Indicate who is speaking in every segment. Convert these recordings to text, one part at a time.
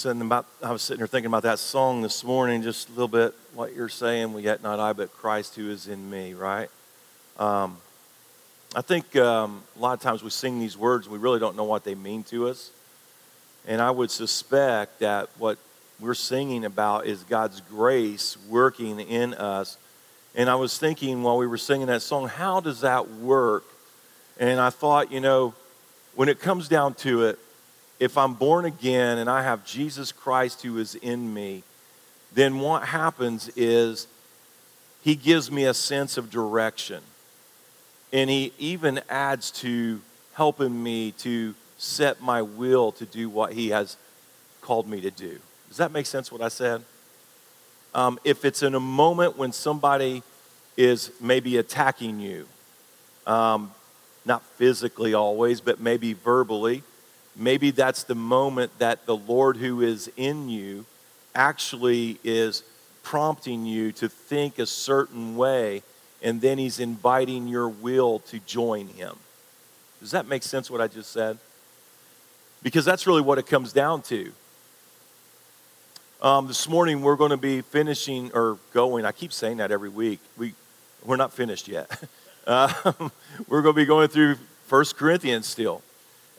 Speaker 1: sitting about, I was sitting there thinking about that song this morning, just a little bit what you're saying. We yet not I, but Christ who is in me, right? Um, I think um, a lot of times we sing these words, we really don't know what they mean to us. And I would suspect that what we're singing about is God's grace working in us. And I was thinking while we were singing that song, how does that work? And I thought, you know, when it comes down to it, if I'm born again and I have Jesus Christ who is in me, then what happens is he gives me a sense of direction. And he even adds to helping me to set my will to do what he has called me to do. Does that make sense what I said? Um, if it's in a moment when somebody is maybe attacking you, um, not physically always, but maybe verbally, maybe that's the moment that the Lord who is in you actually is prompting you to think a certain way, and then He's inviting your will to join Him. Does that make sense what I just said? Because that's really what it comes down to. Um, this morning we're going to be finishing or going. I keep saying that every week. We we're not finished yet. Uh, we're going to be going through First Corinthians still,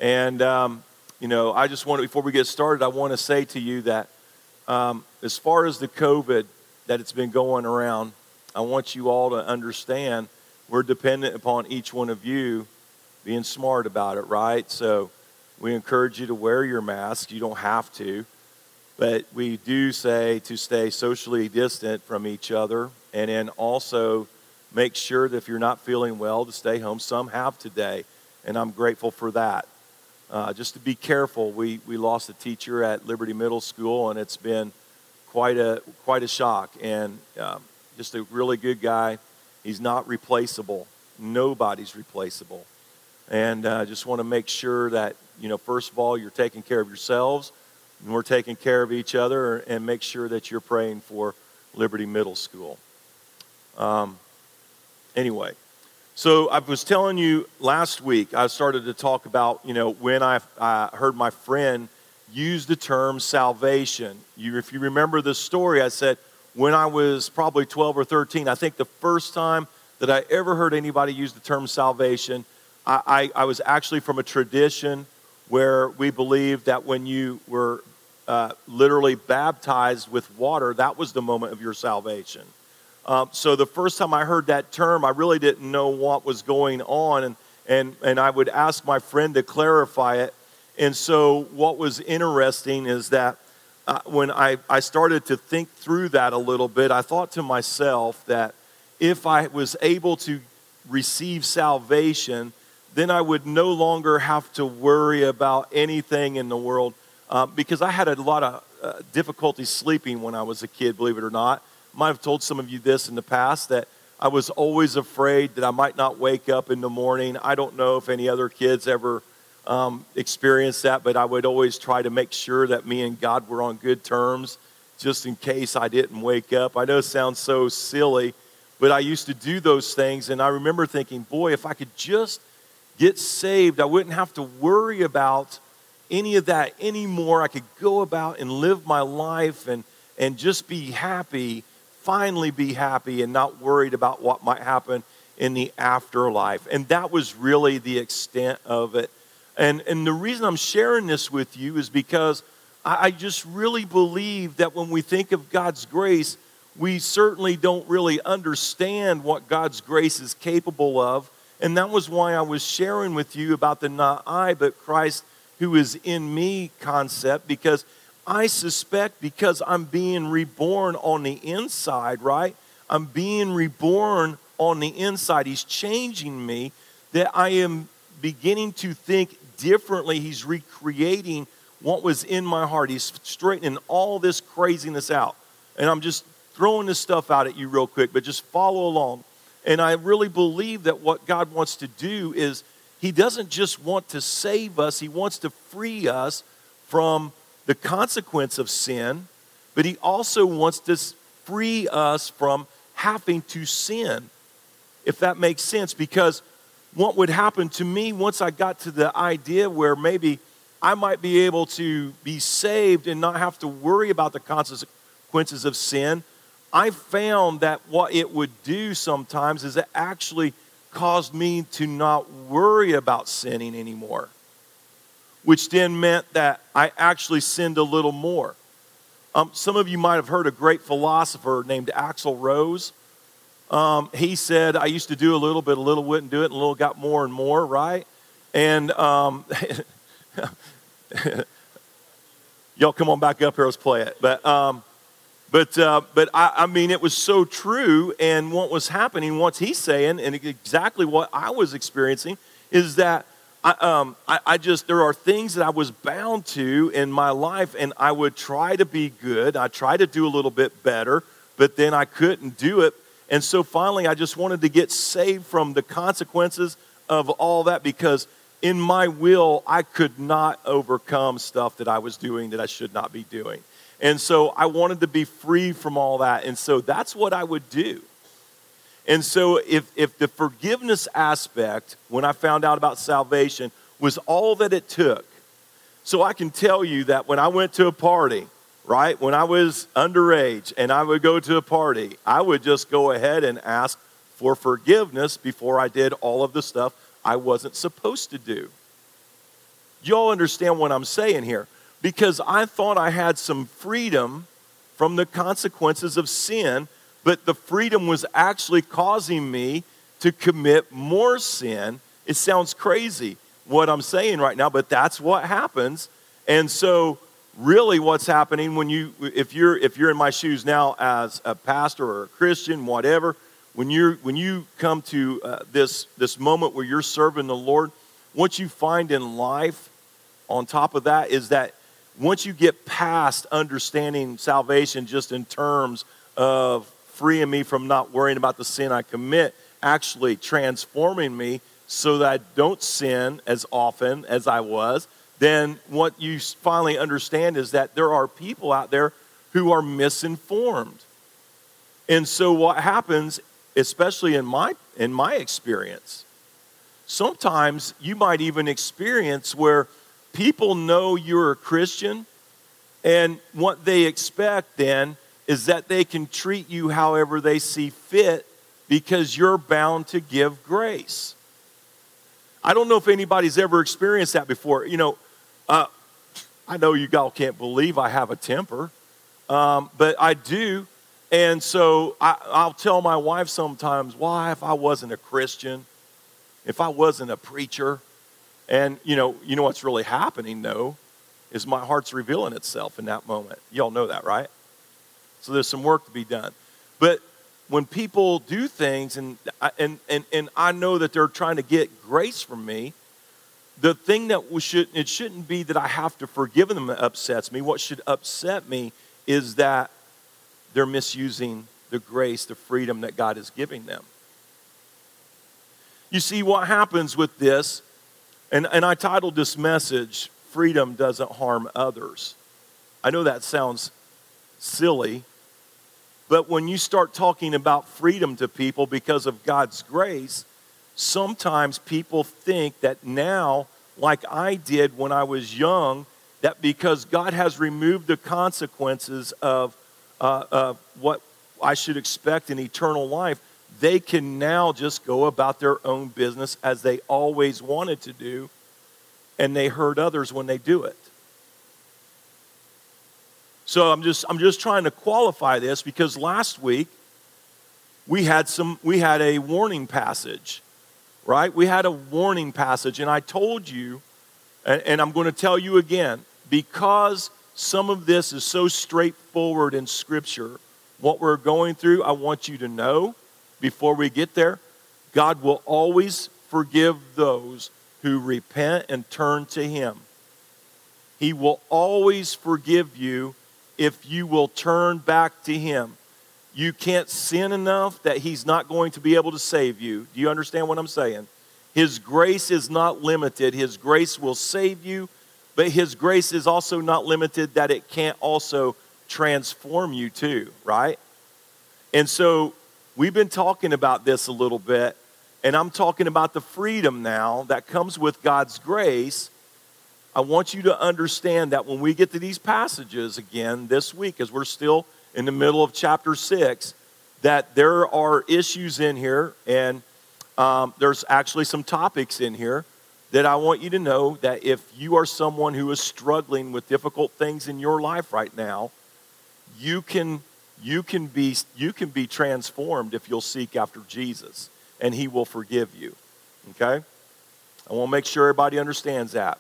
Speaker 1: and um, you know, I just want to, before we get started, I want to say to you that um, as far as the COVID that it's been going around, I want you all to understand we're dependent upon each one of you being smart about it, right? So we encourage you to wear your mask. You don't have to, but we do say to stay socially distant from each other and then also make sure that if you're not feeling well to stay home. Some have today, and I'm grateful for that. Uh, just to be careful, we, we lost a teacher at Liberty Middle School, and it's been quite a, quite a shock. And um, just a really good guy. He's not replaceable. Nobody's replaceable. And I uh, just want to make sure that, you know, first of all, you're taking care of yourselves, and we're taking care of each other, and make sure that you're praying for Liberty Middle School. Um, anyway, so I was telling you last week, I started to talk about, you know, when I, heard my friend use the term salvation. You, if you remember the story, I said when I was probably 12 or 13, I think the first time that I ever heard anybody use the term salvation, I, I, I was actually from a tradition where we believed that when you were uh, literally baptized with water, that was the moment of your salvation. Um, so the first time I heard that term, I really didn't know what was going on, and, and, and I would ask my friend to clarify it. And so what was interesting is that uh, when I, I started to think through that a little bit, I thought to myself that if I was able to receive salvation, then I would no longer have to worry about anything in the world uh, because I had a lot of uh, difficulty sleeping when I was a kid, believe it or not might have told some of you this in the past that I was always afraid that I might not wake up in the morning. I don't know if any other kids ever um, experienced that, but I would always try to make sure that me and God were on good terms just in case I didn't wake up. I know it sounds so silly, but I used to do those things, and I remember thinking, boy, if I could just get saved, I wouldn't have to worry about any of that anymore. I could go about and live my life and, and just be happy finally be happy and not worried about what might happen in the afterlife. And that was really the extent of it. And, and the reason I'm sharing this with you is because I, I just really believe that when we think of God's grace, we certainly don't really understand what God's grace is capable of. And that was why I was sharing with you about the not I, but Christ who is in me concept, because I suspect because I'm being reborn on the inside, right? I'm being reborn on the inside. He's changing me, that I am beginning to think differently. He's recreating what was in my heart. He's straightening all this craziness out. And I'm just throwing this stuff out at you real quick, but just follow along. And I really believe that what God wants to do is He doesn't just want to save us, He wants to free us from the consequence of sin, but He also wants to free us from having to sin, if that makes sense. Because what would happen to me once I got to the idea where maybe I might be able to be saved and not have to worry about the consequences of sin, I found that what it would do sometimes is it actually caused me to not worry about sinning anymore, which then meant that I actually sinned a little more. Um, some of you might have heard a great philosopher named Axel Rose. Um, he said, I used to do a little bit, a little wouldn't do it, and a little got more and more, right? And um, y'all come on back up here, let's play it. But, um, but, uh, but I, I mean, it was so true. And what was happening, what's he saying, and exactly what I was experiencing, is that I, um, I, I, just, there are things that I was bound to in my life, and I would try to be good. I try to do a little bit better, but then I couldn't do it. And so finally, I just wanted to get saved from the consequences of all that because in my will, I could not overcome stuff that I was doing that I should not be doing. And so I wanted to be free from all that. And so that's what I would do. And so, if, if the forgiveness aspect, when I found out about salvation, was all that it took, so I can tell you that when I went to a party, right, when I was underage and I would go to a party, I would just go ahead and ask for forgiveness before I did all of the stuff I wasn't supposed to do. Y'all understand what I'm saying here? Because I thought I had some freedom from the consequences of sin but the freedom was actually causing me to commit more sin. It sounds crazy what I'm saying right now, but that's what happens. And so really what's happening when you if you're if you're in my shoes now as a pastor or a Christian, whatever, when you're when you come to uh, this this moment where you're serving the Lord, what you find in life on top of that is that once you get past understanding salvation just in terms of freeing me from not worrying about the sin I commit, actually transforming me so that I don't sin as often as I was, then what you finally understand is that there are people out there who are misinformed. And so what happens, especially in my in my experience, sometimes you might even experience where people know you're a Christian and what they expect then is that they can treat you however they see fit because you're bound to give grace. I don't know if anybody's ever experienced that before. You know, uh, I know you all can't believe I have a temper, um, but I do. And so I, I'll tell my wife sometimes, why, if I wasn't a Christian, if I wasn't a preacher, and you know, you know what's really happening though, is my heart's revealing itself in that moment. Y'all know that, right? So there's some work to be done. But when people do things, and, and, and, and I know that they're trying to get grace from me, the thing that we should, it shouldn't be that I have to forgive them that upsets me. What should upset me is that they're misusing the grace, the freedom that God is giving them. You see, what happens with this, and, and I titled this message, Freedom Doesn't Harm Others. I know that sounds silly, but when you start talking about freedom to people because of God's grace, sometimes people think that now, like I did when I was young, that because God has removed the consequences of, uh, of what I should expect in eternal life, they can now just go about their own business as they always wanted to do, and they hurt others when they do it. So I'm just I'm just trying to qualify this because last week we had some we had a warning passage, right? We had a warning passage, and I told you, and, and I'm going to tell you again, because some of this is so straightforward in Scripture, what we're going through, I want you to know before we get there, God will always forgive those who repent and turn to Him. He will always forgive you if you will turn back to Him. You can't sin enough that He's not going to be able to save you. Do you understand what I'm saying? His grace is not limited. His grace will save you, but His grace is also not limited that it can't also transform you too, right? And so we've been talking about this a little bit, and I'm talking about the freedom now that comes with God's grace I want you to understand that when we get to these passages again this week, as we're still in the middle of chapter six, that there are issues in here, and um, there's actually some topics in here that I want you to know that if you are someone who is struggling with difficult things in your life right now, you can you can be you can be transformed if you'll seek after Jesus and he will forgive you. Okay? I want to make sure everybody understands that.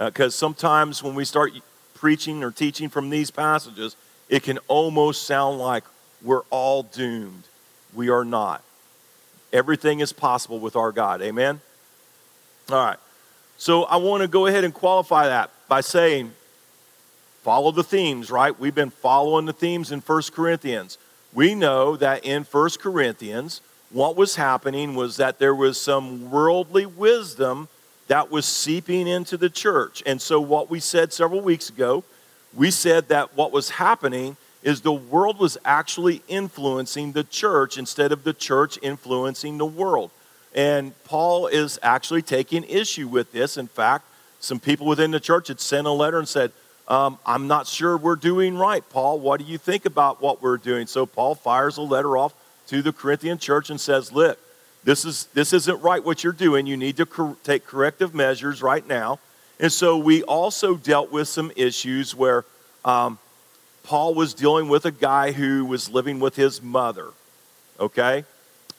Speaker 1: Because uh, sometimes when we start preaching or teaching from these passages, it can almost sound like we're all doomed. We are not. Everything is possible with our God. Amen? All right. So I want to go ahead and qualify that by saying, follow the themes, right? We've been following the themes in First Corinthians. We know that in First Corinthians, what was happening was that there was some worldly wisdom that was seeping into the church. And so, what we said several weeks ago, we said that what was happening is the world was actually influencing the church instead of the church influencing the world. And Paul is actually taking issue with this. In fact, some people within the church had sent a letter and said, um, I'm not sure we're doing right, Paul. What do you think about what we're doing? So Paul fires a letter off to the Corinthian church and says, Look, this, is, this isn't right what you're doing. You need to cor- take corrective measures right now. And so we also dealt with some issues where um, Paul was dealing with a guy who was living with his mother, okay?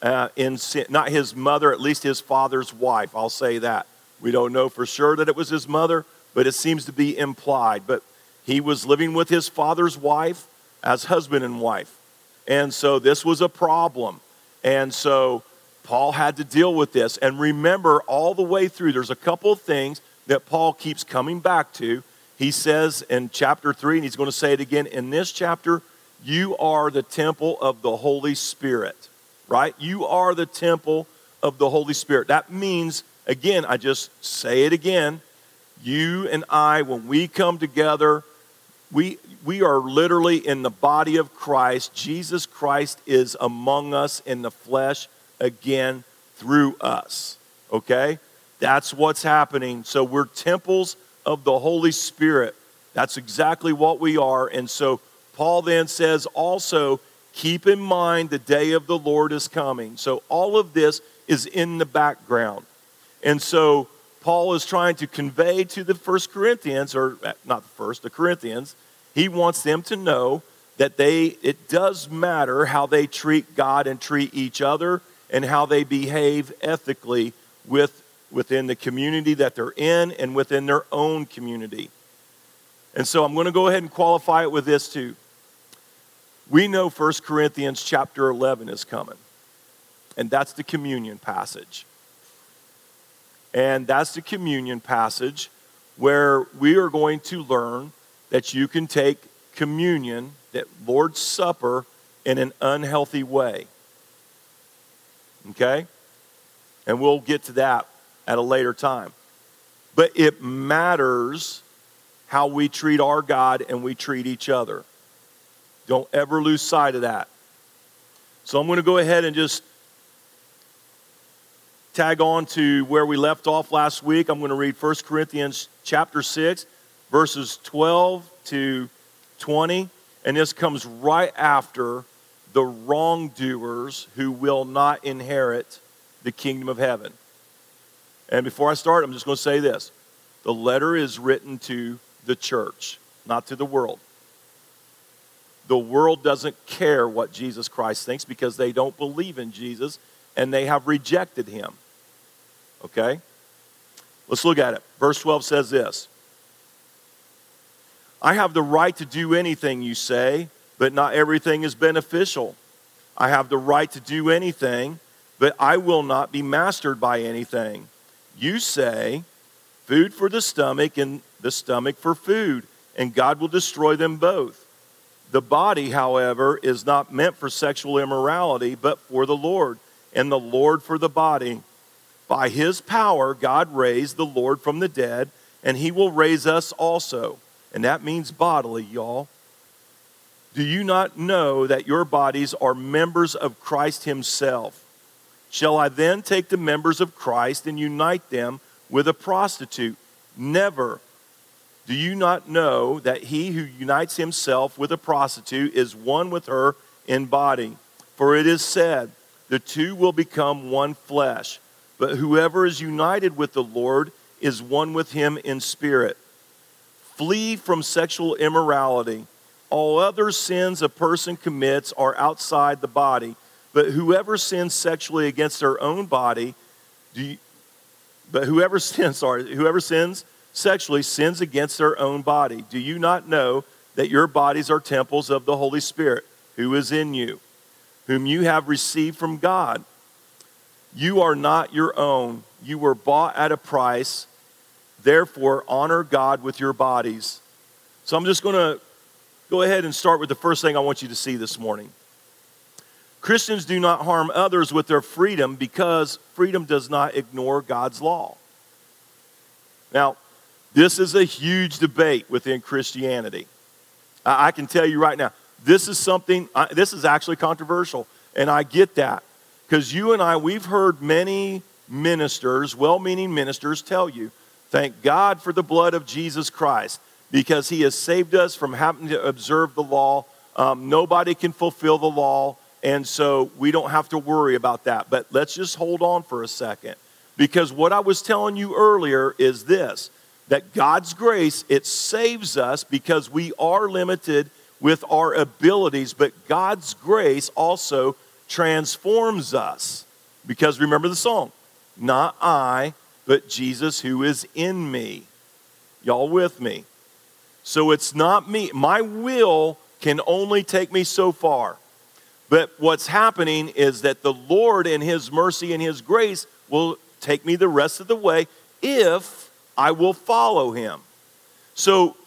Speaker 1: Uh, in sin, not his mother, at least his father's wife. I'll say that. We don't know for sure that it was his mother, but it seems to be implied. But he was living with his father's wife as husband and wife. And so this was a problem. And so Paul had to deal with this. And remember, all the way through, there's a couple of things that Paul keeps coming back to. He says in chapter 3, and he's going to say it again in this chapter you are the temple of the Holy Spirit, right? You are the temple of the Holy Spirit. That means, again, I just say it again. You and I, when we come together, we, we are literally in the body of Christ. Jesus Christ is among us in the flesh again through us. Okay? That's what's happening. So we're temples of the Holy Spirit. That's exactly what we are. And so Paul then says also, keep in mind the day of the Lord is coming. So all of this is in the background. And so Paul is trying to convey to the first Corinthians, or uh, not the first, the Corinthians, he wants them to know that they it does matter how they treat God and treat each other and how they behave ethically with, within the community that they're in and within their own community. And so I'm going to go ahead and qualify it with this too. We know 1 Corinthians chapter 11 is coming, and that's the communion passage. And that's the communion passage where we are going to learn that you can take communion, that Lord's Supper, in an unhealthy way. Okay? And we'll get to that at a later time. But it matters how we treat our God and we treat each other. Don't ever lose sight of that. So I'm going to go ahead and just tag on to where we left off last week. I'm going to read 1 Corinthians chapter 6, verses 12 to 20. And this comes right after the wrongdoers who will not inherit the kingdom of heaven. And before I start, I'm just going to say this the letter is written to the church, not to the world. The world doesn't care what Jesus Christ thinks because they don't believe in Jesus and they have rejected him. Okay? Let's look at it. Verse 12 says this I have the right to do anything you say but not everything is beneficial. I have the right to do anything, but I will not be mastered by anything. You say, food for the stomach and the stomach for food, and God will destroy them both. The body, however, is not meant for sexual immorality, but for the Lord, and the Lord for the body. By his power, God raised the Lord from the dead, and he will raise us also. And that means bodily, y'all. Do you not know that your bodies are members of Christ Himself? Shall I then take the members of Christ and unite them with a prostitute? Never. Do you not know that he who unites himself with a prostitute is one with her in body? For it is said, the two will become one flesh. But whoever is united with the Lord is one with him in spirit. Flee from sexual immorality. All other sins a person commits are outside the body, but whoever sins sexually against their own body, you, but whoever sins, sorry, whoever sins sexually sins against their own body. Do you not know that your bodies are temples of the Holy Spirit, who is in you, whom you have received from God? You are not your own. You were bought at a price. Therefore, honor God with your bodies. So I'm just going to go ahead and start with the first thing I want you to see this morning. Christians do not harm others with their freedom because freedom does not ignore God's law. Now, this is a huge debate within Christianity. I can tell you right now, this is something, this is actually controversial, and I get that. Because you and I, we've heard many ministers, well meaning ministers, tell you, thank God for the blood of Jesus Christ because he has saved us from having to observe the law. Um, nobody can fulfill the law, and so we don't have to worry about that. But let's just hold on for a second because what I was telling you earlier is this that God's grace, it saves us because we are limited with our abilities, but God's grace also transforms us. Because remember the song, not I, but Jesus who is in me. Y'all with me? So it's not me. My will can only take me so far. But what's happening is that the Lord, in His mercy and His grace, will take me the rest of the way if I will follow Him. So,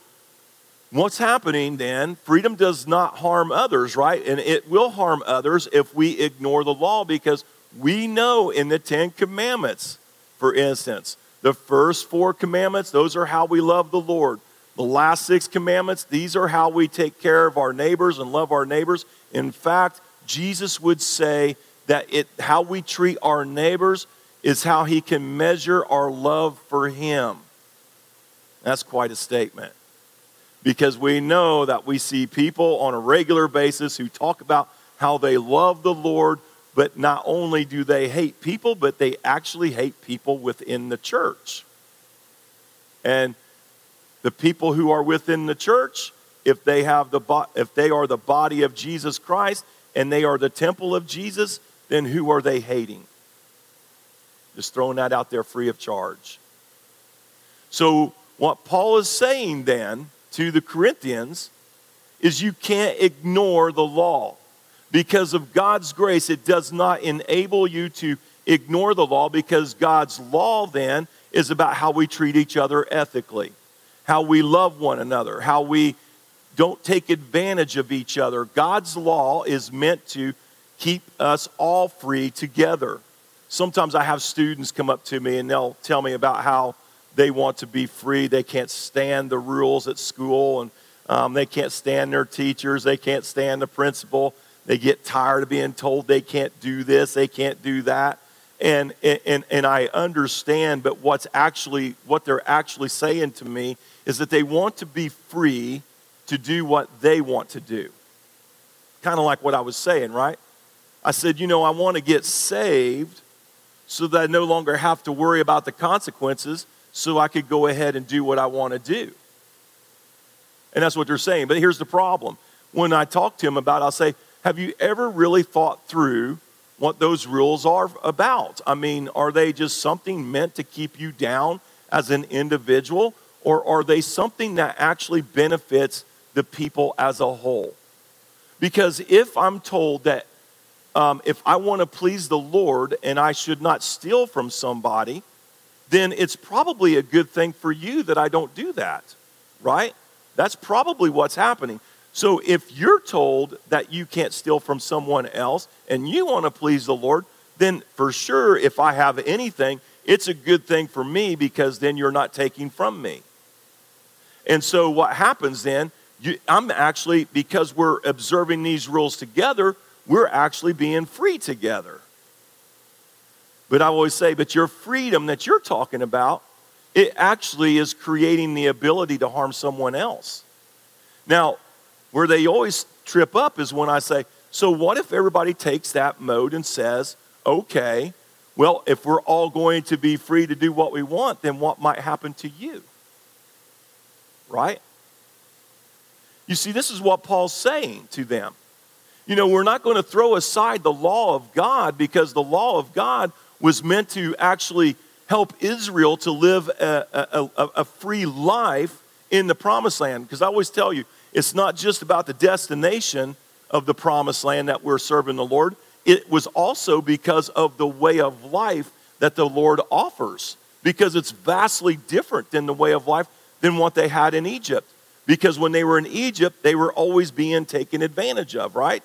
Speaker 1: what's happening then? Freedom does not harm others, right? And it will harm others if we ignore the law because we know in the Ten Commandments, for instance, the first four commandments, those are how we love the Lord. The last six commandments, these are how we take care of our neighbors and love our neighbors. In fact, Jesus would say that it, how we treat our neighbors is how he can measure our love for him. That's quite a statement. Because we know that we see people on a regular basis who talk about how they love the Lord, but not only do they hate people, but they actually hate people within the church. And the people who are within the church, if they have the if they are the body of Jesus Christ and they are the temple of Jesus, then who are they hating? Just throwing that out there free of charge. So what Paul is saying then to the Corinthians is you can't ignore the law. Because of God's grace, it does not enable you to ignore the law because God's law then is about how we treat each other ethically how we love one another, how we don't take advantage of each other. God's law is meant to keep us all free together. Sometimes I have students come up to me and they'll tell me about how they want to be free. They can't stand the rules at school and um, they can't stand their teachers. They can't stand the principal. They get tired of being told they can't do this, they can't do that. And, and, and I understand, but what's actually, what they're actually saying to me is that they want to be free to do what they want to do. Kind of like what I was saying, right? I said, you know, I want to get saved so that I no longer have to worry about the consequences so I could go ahead and do what I want to do. And that's what they're saying. But here's the problem. When I talk to them about it, I'll say, have you ever really thought through what those rules are about? I mean, are they just something meant to keep you down as an individual? Or are they something that actually benefits the people as a whole? Because if I'm told that um, if I want to please the Lord and I should not steal from somebody, then it's probably a good thing for you that I don't do that, right? That's probably what's happening. So if you're told that you can't steal from someone else and you want to please the Lord, then for sure, if I have anything, it's a good thing for me because then you're not taking from me. And so what happens then, you, I'm actually, because we're observing these rules together, we're actually being free together. But I always say, but your freedom that you're talking about it actually is creating the ability to harm someone else. Now, where they always trip up is when I say, so what if everybody takes that mode and says, okay, well, if we're all going to be free to do what we want, then what might happen to you? Right? You see, this is what Paul's saying to them. You know, we're not going to throw aside the law of God because the law of God was meant to actually help Israel to live a, a, a, free life in the promised land. Because I always tell you, it's not just about the destination of the promised land that we're serving the Lord, it was also because of the way of life that the Lord offers, because it's vastly different than the way of life than what they had in Egypt. Because when they were in Egypt, they were always being taken advantage of, right?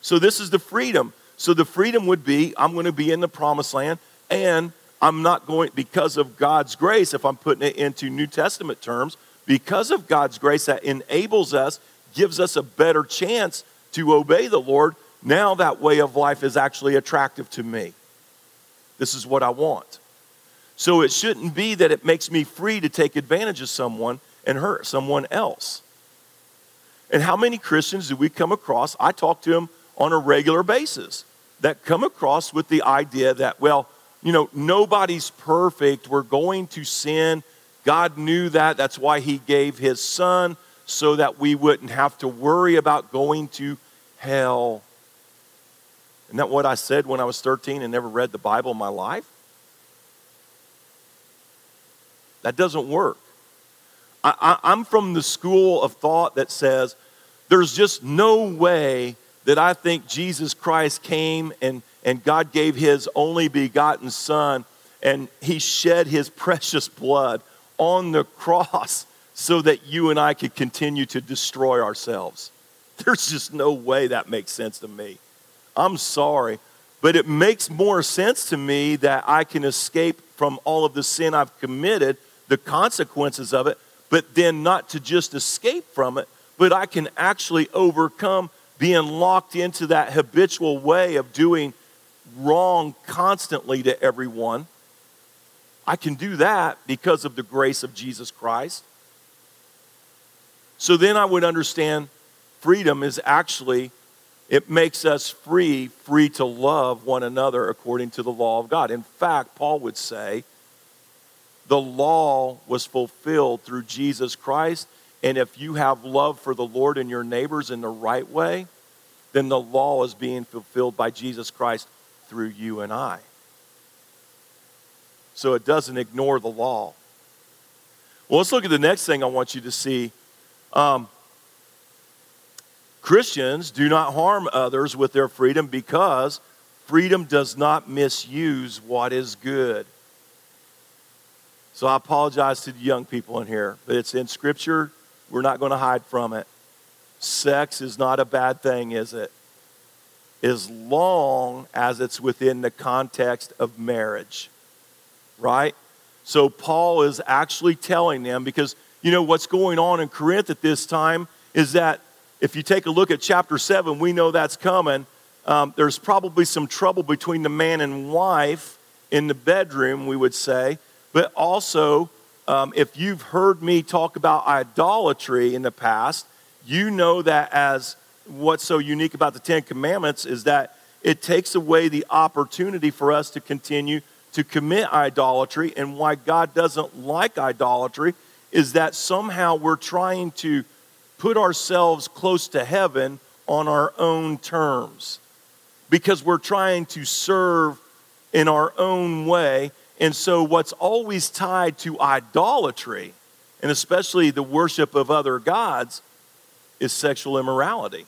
Speaker 1: So this is the freedom. So the freedom would be I'm going to be in the promised land and I'm not going, because of God's grace, if I'm putting it into New Testament terms, because of God's grace that enables us, gives us a better chance to obey the Lord, now that way of life is actually attractive to me. This is what I want. So it shouldn't be that it makes me free to take advantage of someone and hurt someone else. And how many Christians do we come across? I talk to them on a regular basis that come across with the idea that, well, you know, nobody's perfect. We're going to sin. God knew that. That's why He gave His Son so that we wouldn't have to worry about going to hell. Isn't that what I said when I was 13 and never read the Bible in my life? That doesn't work. I, am from the school of thought that says there's just no way that I think Jesus Christ came and, and God gave his only begotten Son and he shed his precious blood on the cross so that you and I could continue to destroy ourselves. There's just no way that makes sense to me. I'm sorry, but it makes more sense to me that I can escape from all of the sin I've committed, the consequences of it, but then not to just escape from it, but I can actually overcome being locked into that habitual way of doing wrong constantly to everyone. I can do that because of the grace of Jesus Christ. So then I would understand freedom is actually, it makes us free, free to love one another according to the law of God. In fact, Paul would say, the law was fulfilled through Jesus Christ and if you have love for the Lord and your neighbors in the right way, then the law is being fulfilled by Jesus Christ through you and I. So it doesn't ignore the law. Well, let's look at the next thing I want you to see. Um, Christians do not harm others with their freedom because freedom does not misuse what is good. So I apologize to the young people in here, but it's in Scripture we're not going to hide from it. Sex is not a bad thing, is it? As long as it's within the context of marriage, right? So Paul is actually telling them because you know what's going on in Corinth at this time is that if you take a look at chapter 7, we know that's coming. Um, there's probably some trouble between the man and wife in the bedroom, we would say, but also um, if you've heard me talk about idolatry in the past, you know that as what's so unique about the Ten Commandments is that it takes away the opportunity for us to continue to commit idolatry. And why God doesn't like idolatry is that somehow we're trying to put ourselves close to heaven on our own terms because we're trying to serve in our own way and so, what's always tied to idolatry, and especially the worship of other gods, is sexual immorality.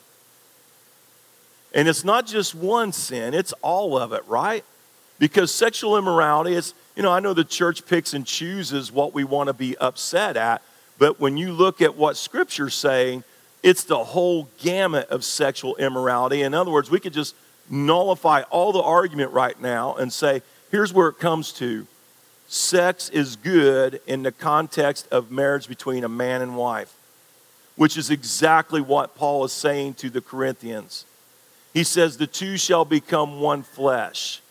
Speaker 1: And it's not just one sin, it's all of it, right? Because sexual immorality is, you know, I know the church picks and chooses what we want to be upset at, but when you look at what Scripture's saying, it's the whole gamut of sexual immorality. In other words, we could just nullify all the argument right now and say, Here's where it comes to sex is good in the context of marriage between a man and wife, which is exactly what Paul is saying to the Corinthians. He says, The two shall become one flesh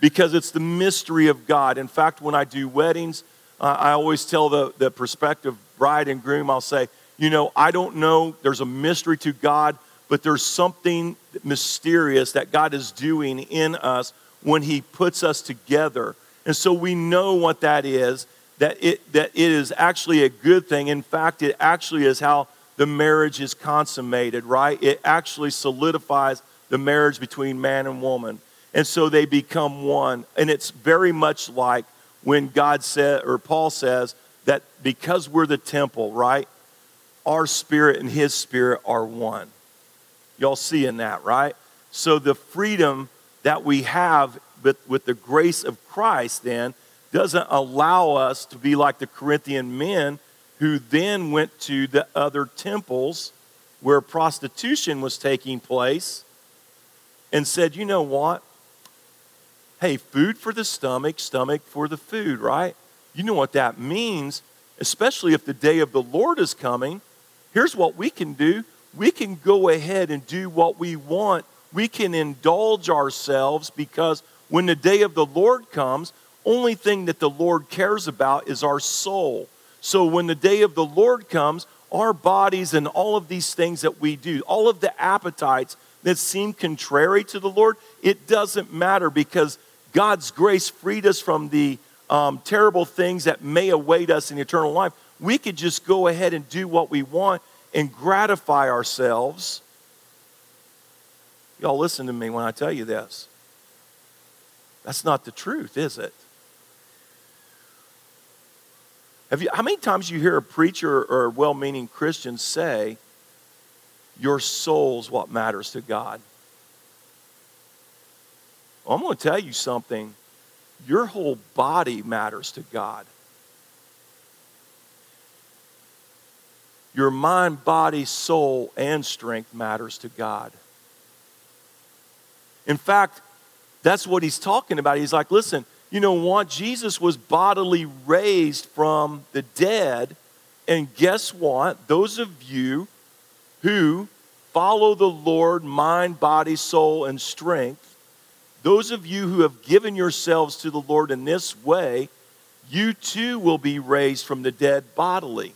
Speaker 1: because it's the mystery of God. In fact, when I do weddings, Uh, I always tell the, the prospective bride and groom, I'll say, you know, I don't know, there's a mystery to God, but there's something mysterious that God is doing in us when He puts us together. And so we know what that is, that it, that it is actually a good thing. In fact, it actually is how the marriage is consummated, right? It actually solidifies the marriage between man and woman. And so they become one. And it's very much like when God said, or Paul says, that because we're the temple, right? Our spirit and his spirit are one. Y'all seeing that, right? So the freedom that we have with, with the grace of Christ then doesn't allow us to be like the Corinthian men who then went to the other temples where prostitution was taking place and said, you know what? Hey, food for the stomach, stomach for the food, right? You know what that means, especially if the day of the Lord is coming. Here's what we can do we can go ahead and do what we want. We can indulge ourselves because when the day of the Lord comes, only thing that the Lord cares about is our soul. So when the day of the Lord comes, our bodies and all of these things that we do, all of the appetites that seem contrary to the Lord, it doesn't matter because God's grace freed us from the um, terrible things that may await us in eternal life. We could just go ahead and do what we want and gratify ourselves. Y'all listen to me when I tell you this. That's not the truth, is it? Have you, how many times you hear a preacher or a well meaning Christian say, Your soul's what matters to God? Well, I'm going to tell you something. Your whole body matters to God. Your mind, body, soul, and strength matters to God. In fact, that's what he's talking about. He's like, listen, you know what? Jesus was bodily raised from the dead. And guess what? Those of you who follow the Lord, mind, body, soul, and strength, those of you who have given yourselves to the Lord in this way, you too will be raised from the dead bodily.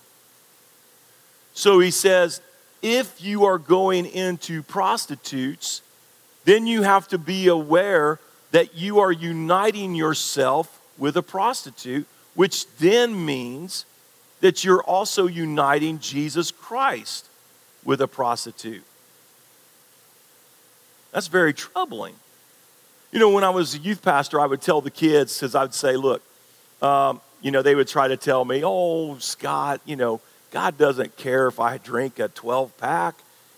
Speaker 1: So he says, if you are going into prostitutes, then you have to be aware that you are uniting yourself with a prostitute, which then means that you're also uniting Jesus Christ with a prostitute. That's very troubling. You know, when I was a youth pastor, I would tell the kids, because I would say, look, um, you know, they would try to tell me, oh, Scott, you know, God doesn't care if I drink a 12 pack.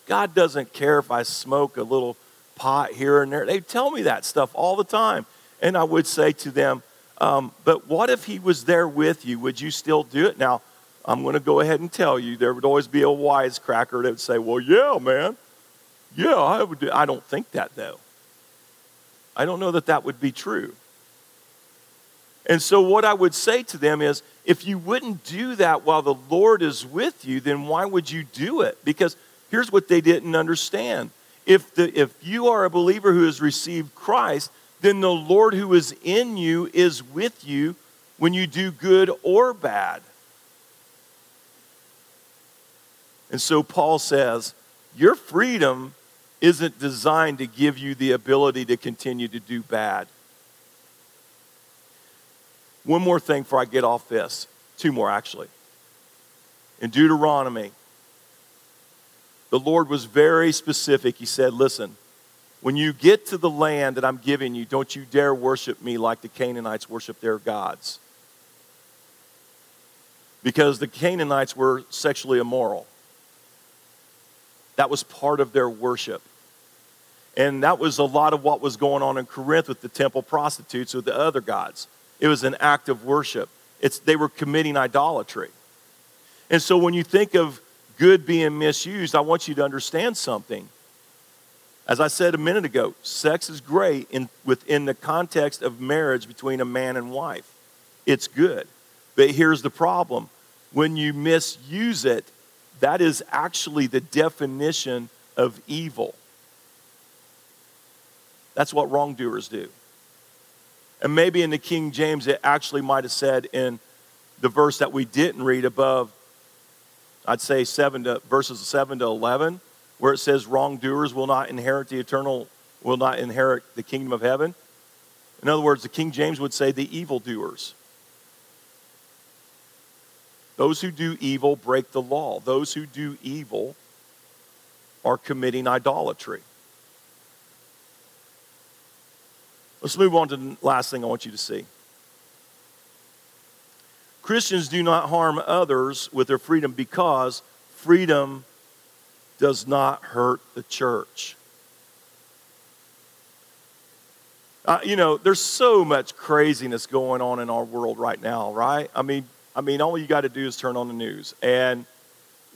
Speaker 1: God doesn't care if I smoke a little pot here and there. They tell me that stuff all the time. And I would say to them, um, but what if he was there with you? Would you still do it? Now, I'm going to go ahead and tell you there would always be a wisecracker that would say, well, yeah, man. Yeah, I would do. I don't think that, though. I don't know that that would be true. And so, what I would say to them is if you wouldn't do that while the Lord is with you, then why would you do it? Because here's what they didn't understand if, the, if you are a believer who has received Christ, then the Lord who is in you is with you when you do good or bad. And so Paul says, Your freedom isn't designed to give you the ability to continue to do bad. One more thing before I get off this. Two more, actually. In Deuteronomy the Lord was very specific. He said, Listen, when you get to the land that I'm giving you, don't you dare worship me like the Canaanites worship their gods. Because the Canaanites were sexually immoral. That was part of their worship. And that was a lot of what was going on in Corinth with the temple prostitutes with the other gods. It was an act of worship. It's, they were committing idolatry. And so when you think of good being misused, I want you to understand something. As I said a minute ago, sex is great in, within the context of marriage between a man and wife. It's good. But here's the problem when you misuse it, that is actually the definition of evil. That's what wrongdoers do. And maybe in the King James, it actually might have said in the verse that we didn't read above, I'd say seven to verses seven to eleven, where it says wrongdoers will not inherit the eternal, will not inherit the kingdom of heaven. In other words, the King James would say the evildoers. Those who do evil break the law. Those who do evil are committing idolatry. Let's move on to the last thing I want you to see. Christians do not harm others with their freedom because freedom does not hurt the church. Uh, you know, there's so much craziness going on in our world right now, right? I mean, I mean, all you got to do is turn on the news. And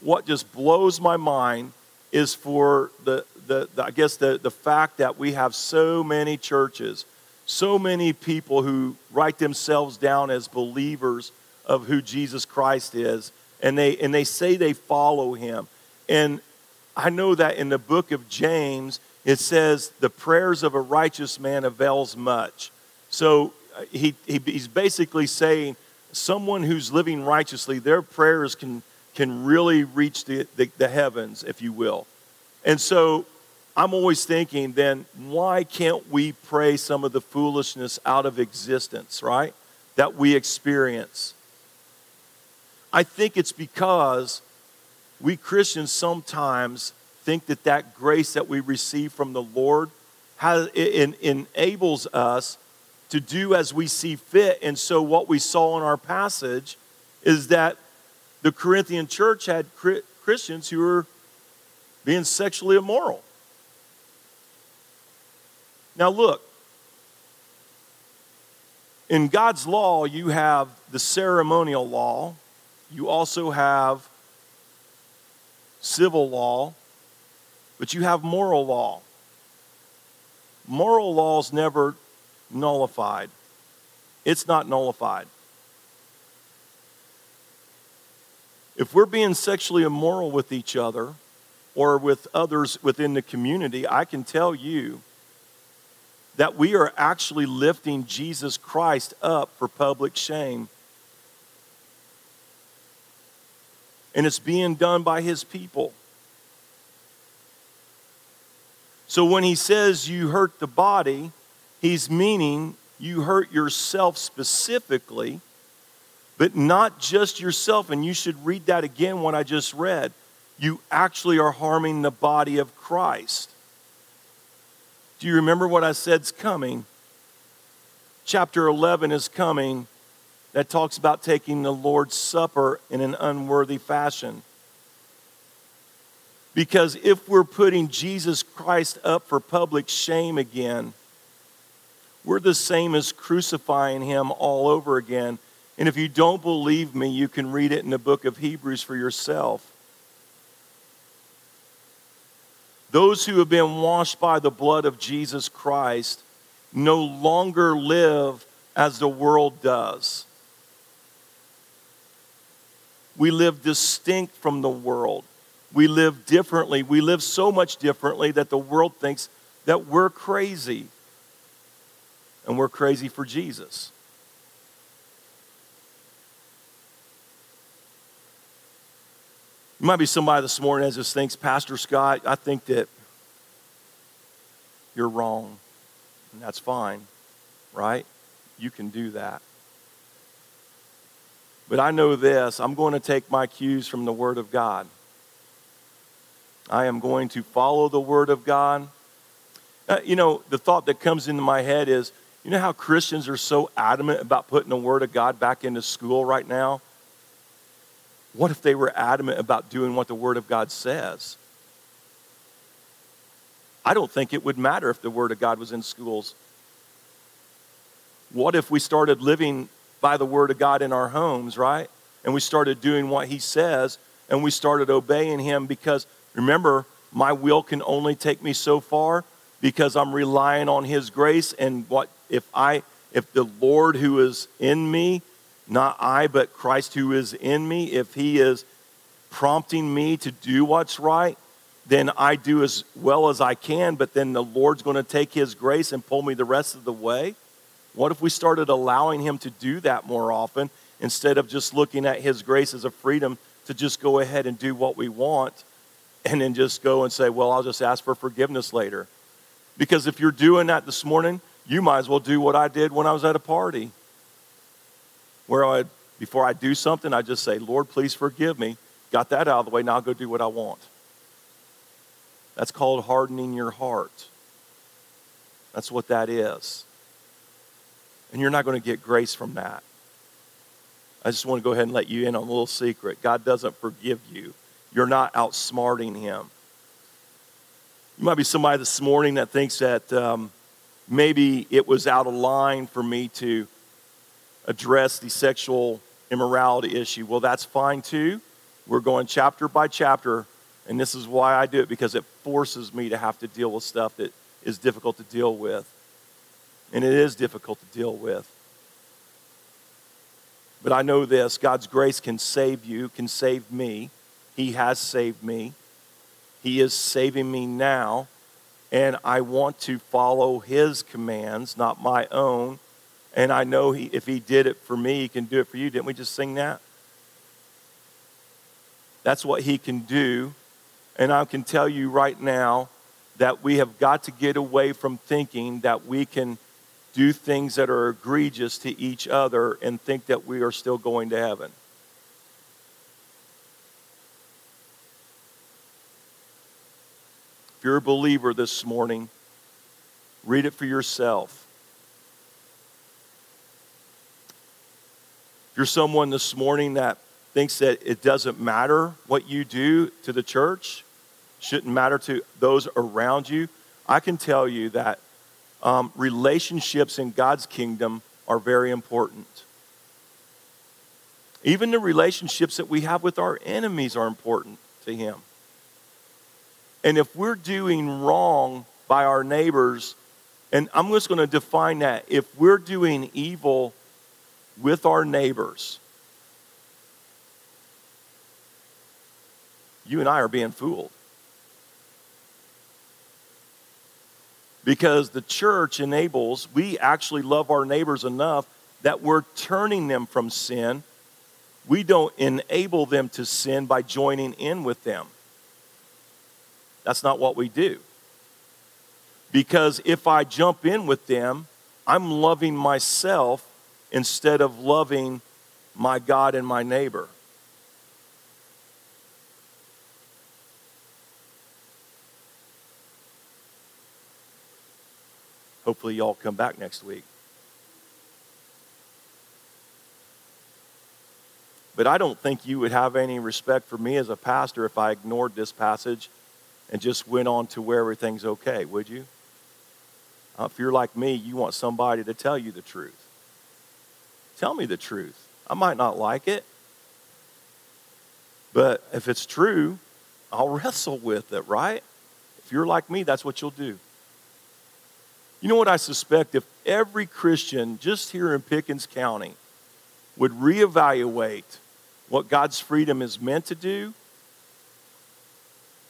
Speaker 1: what just blows my mind is for the, the, the, I guess, the, the fact that we have so many churches, so many people who write themselves down as believers of who Jesus Christ is, and they, and they say they follow him. And I know that in the book of James, it says, the prayers of a righteous man avails much. So uh, he, he, he's basically saying, someone who's living righteously, their prayers can, can really reach the, the, the heavens, if you will. And so I'm always thinking, then why can't we pray some of the foolishness out of existence, right? That we experience. I think it's because we Christians sometimes think that that grace that we receive from the Lord has, it, it enables us to do as we see fit. And so, what we saw in our passage is that the Corinthian church had Christians who were being sexually immoral. Now, look, in God's law, you have the ceremonial law, you also have civil law, but you have moral law. Moral law is never nullified, it's not nullified. If we're being sexually immoral with each other or with others within the community, I can tell you that we are actually lifting Jesus Christ up for public shame and it's being done by his people. So when he says you hurt the body, he's meaning you hurt yourself specifically, but not just yourself. And you should read that again, what I just read. You actually are harming the body of Christ. Do you remember what I said's coming? Chapter 11 is coming that talks about taking the Lord's Supper in an unworthy fashion. Because if we're putting Jesus Christ up for public shame again, we're the same as crucifying him all over again. And if you don't believe me, you can read it in the book of Hebrews for yourself. Those who have been washed by the blood of Jesus Christ no longer live as the world does. We live distinct from the world. We live differently. We live so much differently that the world thinks that we're crazy. And we're crazy for Jesus. You might be somebody this morning that just thinks, Pastor Scott, I think that you're wrong. And that's fine, right? You can do that. But I know this I'm going to take my cues from the Word of God. I am going to follow the Word of God. Uh, you know, the thought that comes into my head is you know how Christians are so adamant about putting the Word of God back into school right now? What if they were adamant about doing what the Word of God says? I don't think it would matter if the Word of God was in schools. What if we started living by the word of God in our homes, right? And we started doing what he says and we started obeying him because remember, my will can only take me so far because I'm relying on his grace and what if I if the Lord who is in me, not I but Christ who is in me, if he is prompting me to do what's right, then I do as well as I can, but then the Lord's going to take his grace and pull me the rest of the way. What if we started allowing Him to do that more often instead of just looking at His grace as a freedom to just go ahead and do what we want and then just go and say, well, I'll just ask for forgiveness later? Because if you're doing that this morning, you might as well do what I did when I was at a party. Where I, before I do something, I just say, Lord, please forgive me. Got that out of the way, now I'll go do what I want. That's called hardening your heart. That's what that is. And you're not going to get grace from that. I just want to go ahead and let you in on a little secret. God doesn't forgive you, you're not outsmarting Him. You might be somebody this morning that thinks that um, maybe it was out of line for me to address the sexual immorality issue. Well, that's fine too. We're going chapter by chapter, and this is why I do it because it forces me to have to deal with stuff that is difficult to deal with. And it is difficult to deal with. But I know this God's grace can save you, can save me. He has saved me. He is saving me now. And I want to follow His commands, not my own. And I know he, if He did it for me, He can do it for you. Didn't we just sing that? That's what He can do. And I can tell you right now that we have got to get away from thinking that we can do things that are egregious to each other and think that we are still going to heaven. If you're a believer this morning, read it for yourself. If you're someone this morning that thinks that it doesn't matter what you do to the church, shouldn't matter to those around you, I can tell you that um, relationships in God's kingdom are very important. Even the relationships that we have with our enemies are important to Him. And if we're doing wrong by our neighbors, and I'm just going to define that if we're doing evil with our neighbors, you and I are being fooled. Because the church enables, we actually love our neighbors enough that we're turning them from sin. We don't enable them to sin by joining in with them. That's not what we do. Because if I jump in with them, I'm loving myself instead of loving my God and my neighbor. Hopefully, y'all come back next week. But I don't think you would have any respect for me as a pastor if I ignored this passage and just went on to where everything's okay, would you? Uh, if you're like me, you want somebody to tell you the truth. Tell me the truth. I might not like it, but if it's true, I'll wrestle with it, right? If you're like me, that's what you'll do. You know what I suspect? If every Christian just here in Pickens County would reevaluate what God's freedom is meant to do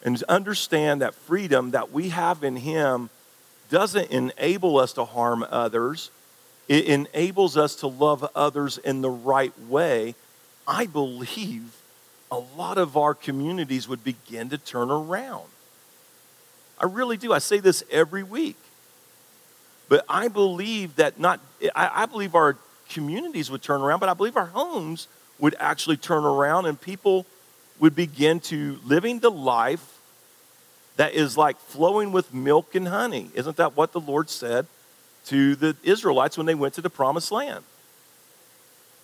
Speaker 1: and understand that freedom that we have in Him doesn't enable us to harm others, it enables us to love others in the right way. I believe a lot of our communities would begin to turn around. I really do. I say this every week. But I believe that not, I, I believe our communities would turn around, but I believe our homes would actually turn around and people would begin to living the life that is like flowing with milk and honey. Isn't that what the Lord said to the Israelites when they went to the promised land?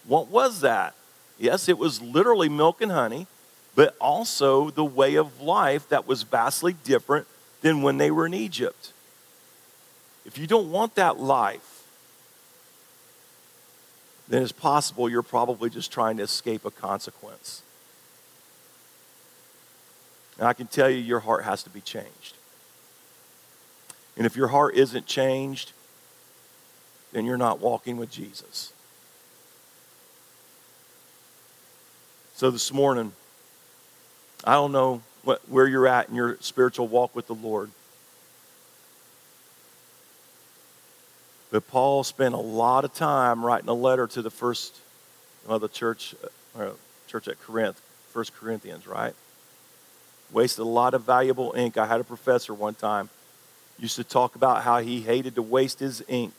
Speaker 1: What was that? Yes, it was literally milk and honey, but also the way of life that was vastly different than when they were in Egypt. If you don't want that life, then it's possible you're probably just trying to escape a consequence. And I can tell you, your heart has to be changed. And if your heart isn't changed, then you're not walking with Jesus. So this morning, I don't know what, where you're at in your spiritual walk with the Lord. But Paul spent a lot of time writing a letter to the first, well, the church, uh, church at Corinth, First Corinthians, right? Wasted a lot of valuable ink. I had a professor one time used to talk about how he hated to waste his ink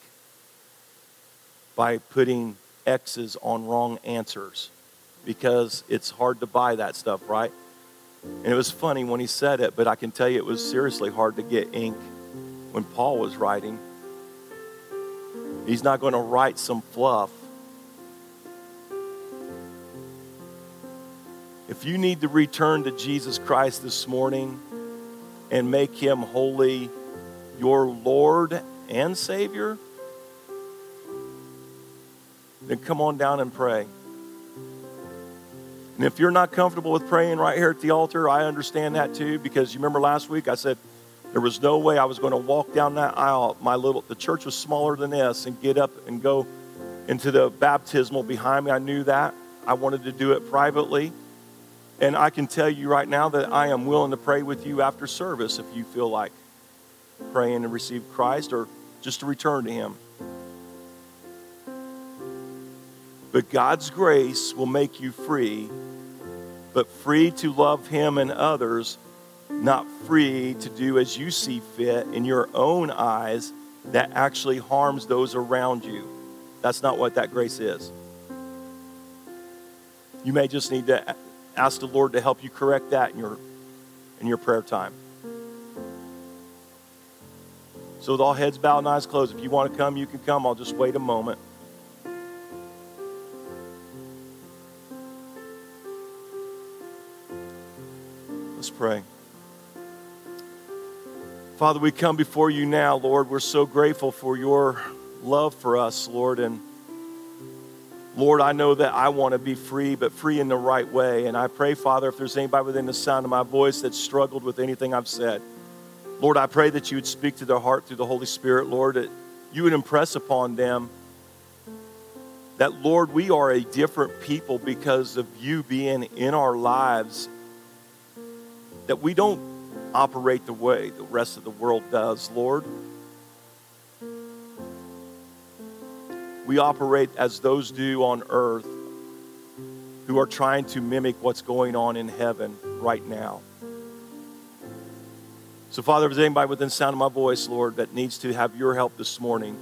Speaker 1: by putting X's on wrong answers because it's hard to buy that stuff, right? And it was funny when he said it, but I can tell you it was seriously hard to get ink when Paul was writing. He's not going to write some fluff. If you need to return to Jesus Christ this morning and make him holy, your Lord and Savior, then come on down and pray. And if you're not comfortable with praying right here at the altar, I understand that too because you remember last week I said there was no way I was going to walk down that aisle. My little the church was smaller than this and get up and go into the baptismal behind me. I knew that. I wanted to do it privately. And I can tell you right now that I am willing to pray with you after service if you feel like praying and receive Christ or just to return to Him. But God's grace will make you free, but free to love Him and others, not free to do as you see fit in your own eyes that actually harms those around you. That's not what that grace is. You may just need to ask the Lord to help you correct that in your, in your prayer time. So, with all heads bowed and eyes closed, if you want to come, you can come. I'll just wait a moment. Let's pray. Father, we come before you now, Lord. We're so grateful for your love for us, Lord. And Lord, I know that I want to be free, but free in the right way. And I pray, Father, if there's anybody within the sound of my voice that struggled with anything I've said, Lord, I pray that you would speak to their heart through the Holy Spirit, Lord, that you would impress upon them that, Lord, we are a different people because of you being in our lives, that we don't operate the way the rest of the world does, Lord. We operate as those do on earth who are trying to mimic what's going on in heaven right now. So, Father, if there's anybody within sound of my voice, Lord, that needs to have your help this morning,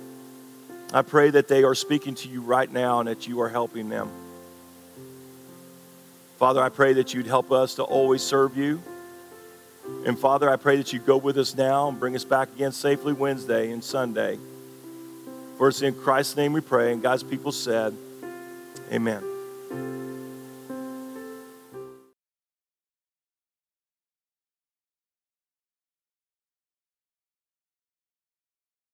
Speaker 1: I pray that they are speaking to you right now and that you are helping them. Father, I pray that you'd help us to always serve you. And Father, I pray that you go with us now and bring us back again safely Wednesday and Sunday. For it's in Christ's name we pray. And God's people said, Amen.